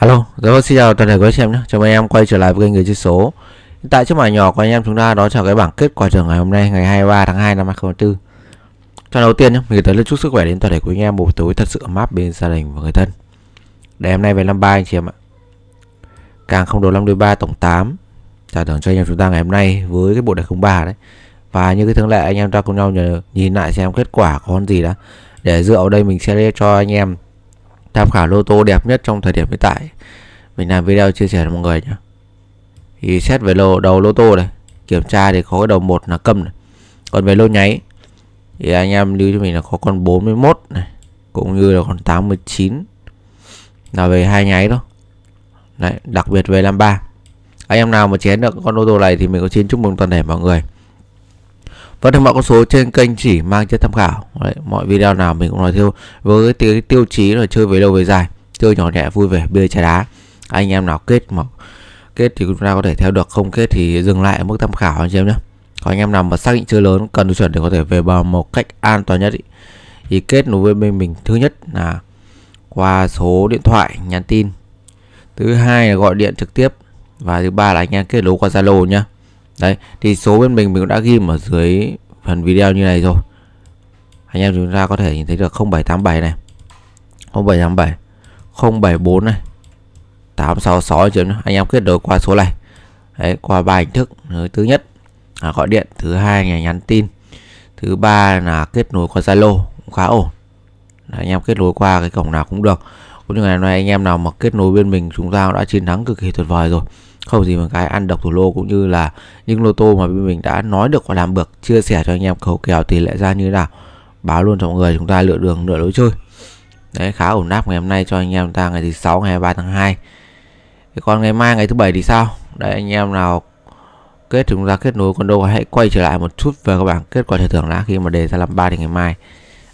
Alo, rồi xin chào toàn thể quý anh em nhé. Chào mừng anh em quay trở lại với kênh người chơi số. Hiện tại trước màn nhỏ của anh em chúng ta đó là cái bảng kết quả thưởng ngày hôm nay ngày 23 tháng 2 năm 2024. Cho đầu tiên nhé, mình tới lời chúc sức khỏe đến toàn thể quý anh em buổi tối thật sự ấm áp bên gia đình và người thân. Để hôm nay về 53 anh chị em ạ. Càng không đầu 53 tổng 8 trả thưởng cho anh em chúng ta ngày hôm nay với cái bộ đề 03 đấy. Và như cái thường lệ anh em ta cùng nhau nhờ nhìn lại xem kết quả có con gì đã. Để dựa vào đây mình sẽ cho anh em tham khảo lô tô đẹp nhất trong thời điểm hiện tại. Mình làm video chia sẻ cho mọi người nhé. Thì xét về lô, đầu lô tô này, kiểm tra thì có cái đầu một là câm này. Còn về lô nháy, thì anh em lưu cho mình là có con 41 này, cũng như là con 89 là về hai nháy đó đấy, đặc biệt về 53 anh em nào mà chén được con ô tô này thì mình có xin chúc mừng toàn thể mọi người và vâng, mọi con số trên kênh chỉ mang chất tham khảo. Đấy, mọi video nào mình cũng nói theo với cái tiêu, tiêu chí là chơi về lâu về dài chơi nhỏ nhẹ vui vẻ bia trà đá. Anh em nào kết mà kết thì chúng ta có thể theo được không kết thì dừng lại ở mức tham khảo anh em nhé. Còn anh em nào mà xác định chơi lớn cần chuẩn để có thể về bờ một cách an toàn nhất ý. thì kết nối với bên mình thứ nhất là qua số điện thoại nhắn tin. Thứ hai là gọi điện trực tiếp. Và thứ ba là anh em kết nối qua zalo nhé đấy thì số bên mình mình cũng đã ghi ở dưới phần video như này rồi. Anh em chúng ta có thể nhìn thấy được 0787 này 0787 074 này 866 chứ anh em kết nối qua số này. Đấy qua ba hình thức. Thứ nhất là gọi điện thứ hai là nhắn tin thứ ba là kết nối qua Zalo cũng khá ổn. Đấy, anh em kết nối qua cái cổng nào cũng được. Cũng như ngày hôm nay anh em nào mà kết nối bên mình chúng ta đã chiến thắng cực kỳ tuyệt vời rồi không gì mà cái ăn độc thủ lô cũng như là những lô tô mà bên mình đã nói được và làm được, chia sẻ cho anh em cầu kèo tỷ lệ ra như thế nào. Báo luôn cho mọi người, chúng ta lựa đường, lựa lối chơi. Đấy, khá ổn áp ngày hôm nay cho anh em ta ngày thứ sáu, ngày 3 tháng 2 thì còn ngày mai, ngày thứ bảy thì sao? Đấy, anh em nào kết chúng ta kết nối con đâu hãy quay trở lại một chút về các bảng kết quả giải thưởng đã khi mà đề ra làm ba thì ngày mai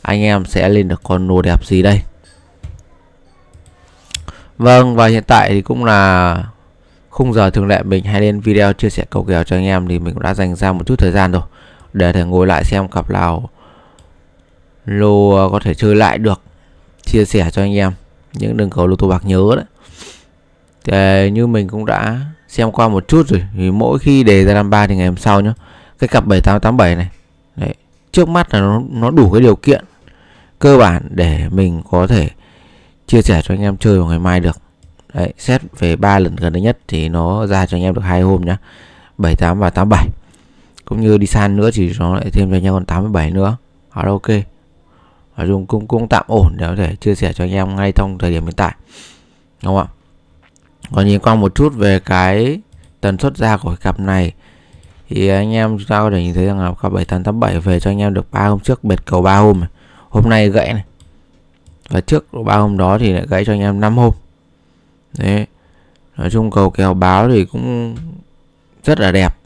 anh em sẽ lên được con nô đẹp gì đây. Vâng và hiện tại thì cũng là khung giờ thường lệ mình hay lên video chia sẻ cầu kèo cho anh em thì mình cũng đã dành ra một chút thời gian rồi. Để thể ngồi lại xem cặp nào lô ờ, có thể chơi lại được. Chia sẻ cho anh em. Những đường cầu lô tô bạc nhớ đấy. Thì như mình cũng đã xem qua một chút rồi thì mỗi khi đề ra năm ba thì ngày hôm sau nhá cái cặp 7887 này đấy, trước mắt là nó, nó đủ cái điều kiện cơ bản để mình có thể chia sẻ cho anh em chơi vào ngày mai được. Đấy, xét về ba lần gần đây nhất thì nó ra cho anh em được hai hôm nhá. 78 và 87 cũng như đi san nữa thì nó lại thêm cho anh em còn 87 nữa. Đó là ok. Nói chung cũng cũng tạm ổn để có thể chia sẻ cho anh em ngay trong thời điểm hiện tại. Đúng không ạ? Còn nhìn qua một chút về cái tần suất ra của cặp này thì anh em chúng ta có thể nhìn thấy rằng là cặp 7887 về cho anh em được ba hôm trước bệt cầu ba hôm. Hôm nay gãy này. Và trước ba hôm đó thì lại gãy cho anh em 5 hôm đấy. Nói chung cầu kèo báo thì cũng rất là đẹp.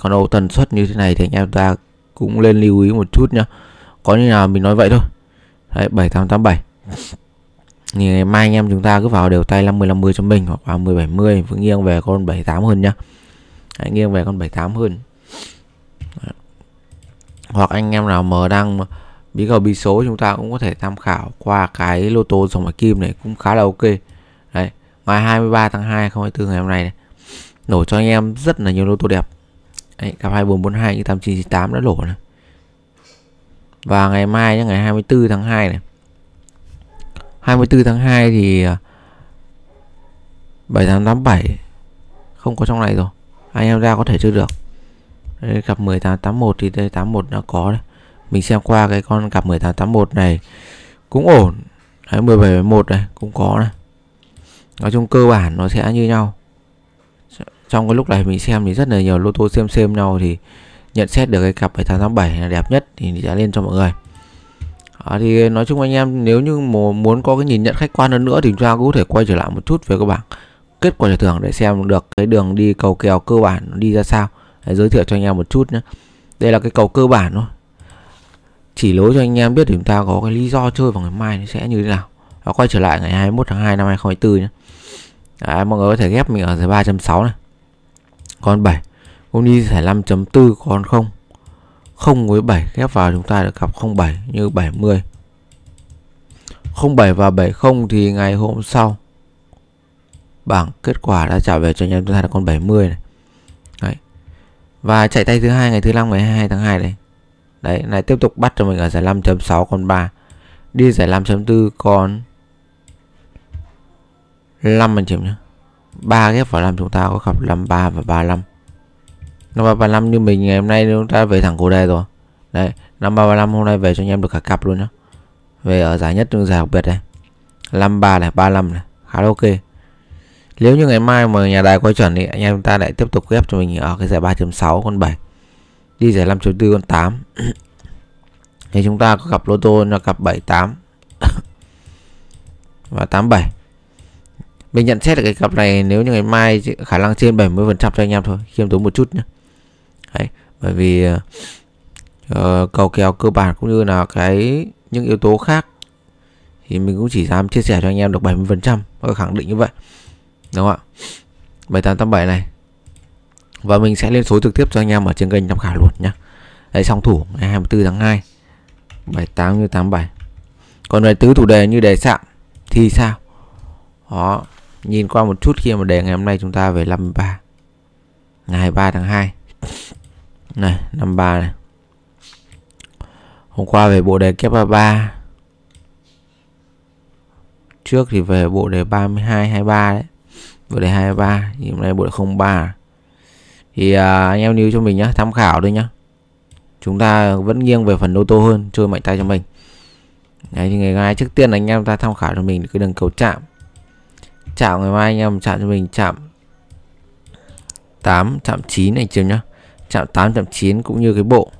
Còn đâu tần suất như thế này thì anh em ta cũng lên lưu ý một chút nhá. Có như nào mình nói vậy thôi. Đấy 7887 thì ngày mai anh em chúng ta cứ vào đều tay 50 50 cho mình hoặc 30 70 vẫn nghiêng về con 78 hơn nhá. Hãy nghiêng về con 78 hơn. Đấy. hoặc anh em nào mở đang bí cầu bí số chúng ta cũng có thể tham khảo qua cái lô tô dòng bạc kim này cũng khá là ok ngày 23 tháng 2 2024 ngày hôm nay này. Nổ cho anh em rất là nhiều lô tô đẹp. Đấy, cặp 2442 như 8998 đã nổ này và ngày mai nhé ngày 24 tháng 2 này. 24 tháng 2 thì à, 7887 không có trong này rồi. Anh em ra có thể chơi được. Đấy, cặp 1881 thì đây 81 đã có đấy. Mình xem qua cái con cặp 1881 này cũng ổn. Đấy 1771 này cũng có này nói chung cơ bản nó sẽ như nhau. Trong cái lúc này mình xem thì rất là nhiều lô tô xem xem nhau thì nhận xét được cái cặp 7887 là đẹp nhất thì sẽ lên cho mọi người. À, thì nói chung anh em nếu như muốn có cái nhìn nhận khách quan hơn nữa thì chúng ta cũng có thể quay trở lại một chút về các bảng kết quả giải thưởng để xem được cái đường đi cầu kèo cơ bản nó đi ra sao. Để giới thiệu cho anh em một chút nhé. Đây là cái cầu cơ bản thôi. Chỉ lối cho anh em biết thì chúng ta có cái lý do chơi vào ngày mai nó sẽ như thế nào. Và quay trở lại ngày 21 tháng 2 năm 2024 nhé. Đấy, mọi người có thể ghép mình ở giải 3.6 này. Con 7 cũng đi giải 5.4 con 0 0 với 7 ghép vào chúng ta được cặp 07 như 70 07 và 70 thì ngày hôm sau bảng kết quả đã trả về cho anh em chúng ta là con 70 này. Đấy. Và chạy tay thứ hai ngày thứ năm ngày 22 tháng 2 đây. Đấy lại tiếp tục bắt cho mình ở giải 5.6 con 3 đi giải 5.4 con 5 anh chị nhé ba ghép vào 5 chúng ta có cặp 53 và 35 53 35 như mình ngày hôm nay chúng ta về thẳng cổ đề rồi. Đấy 53 35 hôm nay về cho anh em được cả cặp luôn nhá. Về ở giải nhất giải học biệt đây. 53 này 35 này, khá là ok. Nếu như ngày mai mà nhà đài quay chuẩn thì anh em ta lại tiếp tục ghép cho mình ở cái giải 3.6 con 7 đi giải 5.4 con 8 thì chúng ta có cặp lô tô là cặp 78 và 87 mình nhận xét là cái cặp này nếu như ngày mai khả năng trên 70% cho anh em thôi khiêm tốn một chút nhé Đấy, bởi vì uh, cầu kèo cơ bản cũng như là cái những yếu tố khác thì mình cũng chỉ dám chia sẻ cho anh em được 70 phần trăm khẳng định như vậy. Đúng không ạ? 7887 này. Và mình sẽ lên số trực tiếp cho anh em ở trên kênh tham khảo luôn nhé Đấy song thủ ngày 24 tháng 2 78 như 87 Còn về tứ thủ đề như đề sạm Thì sao? Đó. Nhìn qua một chút khi mà đề ngày hôm nay chúng ta về 53 Ngày 23 tháng 2 Này 53 này. Hôm qua về bộ đề kép 33 Trước thì về bộ đề 32 23 đấy. Bộ đề 23 Thì hôm nay bộ đề 03 Thì à, anh em lưu cho mình nhá Tham khảo thôi nhá. Chúng ta vẫn nghiêng về phần ô tô hơn Chơi mạnh tay cho mình. Đấy thì ngày mai trước tiên anh em ta tham khảo cho mình cái đường cầu chạm. Chạm ngày mai anh em chạm cho mình chạm 8 chạm 9 này chưa nhá. Chạm 8 chạm 9 cũng như cái bộ.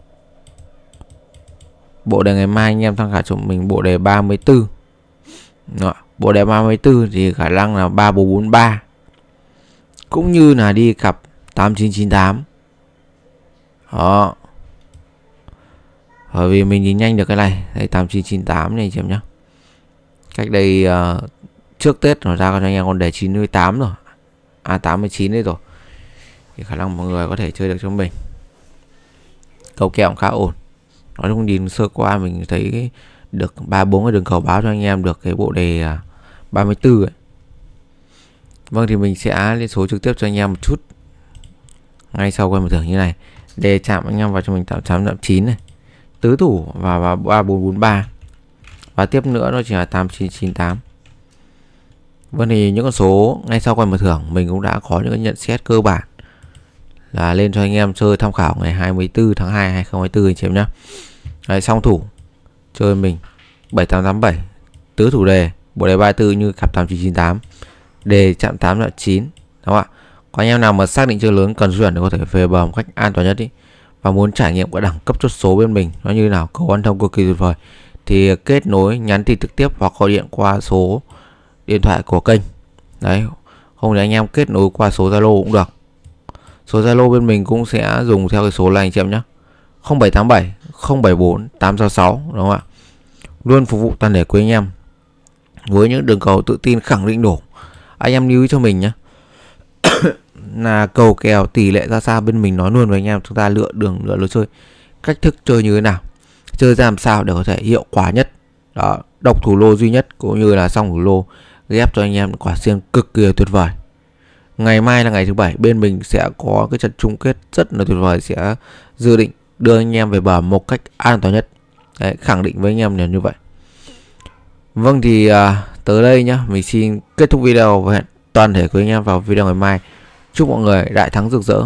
Bộ đề ngày mai anh em tham khảo cho mình bộ đề 34 Đó. Bộ đề 34 thì khả năng là 3443 Cũng như là đi cặp 8998 Đó. Bởi vì mình nhìn nhanh được cái này. Đây 8998 này chị em nhá. Cách đây uh, trước Tết nó ra cho anh em còn đề 98 rồi. À 89 đấy rồi. Thì khả năng mọi người có thể chơi được cho mình. Cầu kèo cũng khá ổn. Nói chung nhìn sơ qua mình thấy được ba, bốn cái đường cầu báo cho anh em được cái bộ đề à, 34 ấy. Vâng thì mình sẽ lên số trực tiếp cho anh em một chút. Ngay sau quay một thưởng như này. Đề chạm anh em vào cho mình tạo chấm đậm chín này. Tứ thủ và vào 3443 và tiếp nữa nó chỉ là 8998 Vâng thì những con số ngay sau quay mở thưởng mình cũng đã có những nhận xét cơ bản là lên cho anh em chơi tham khảo ngày 24 tháng 2 2024 anh chị em nhé. Đấy, song thủ chơi mình 7887 tứ thủ đề bộ đề 34 như cặp 8998 đề chạm 8 là 9 đúng không ạ? Có anh em nào mà xác định chơi lớn cần chuẩn để có thể về bờ một cách an toàn nhất đi. Và muốn trải nghiệm cái đẳng cấp chốt số bên mình nó như nào cầu quan thông cực kỳ tuyệt vời. Thì kết nối nhắn tin trực tiếp hoặc gọi điện qua số điện thoại của kênh. Đấy không thì anh em kết nối qua số Zalo cũng được. Số Zalo bên mình cũng sẽ dùng theo cái số này anh chị em nhé 0787 074 866 đúng không ạ? Luôn phục vụ toàn thể quý anh em. Với những đường cầu tự tin khẳng định đủ. Anh em lưu ý cho mình nhé là cầu kèo tỷ lệ ra sao bên mình nói luôn với anh em, chúng ta lựa đường, lựa lối chơi. Cách thức chơi như thế nào? Chơi ra làm sao để có thể hiệu quả nhất. Đó, độc thủ lô duy nhất cũng như là xong thủ lô ghép cho anh em quả xiên cực kỳ tuyệt vời. Ngày mai là ngày thứ bảy bên mình sẽ có cái trận chung kết rất là tuyệt vời sẽ dự định đưa anh em về bờ một cách an toàn nhất. Đấy, khẳng định với anh em là như vậy. Vâng thì à, tới đây nhá. Mình xin kết thúc video và hẹn toàn thể quý anh em vào video ngày mai. Chúc mọi người đại thắng rực rỡ.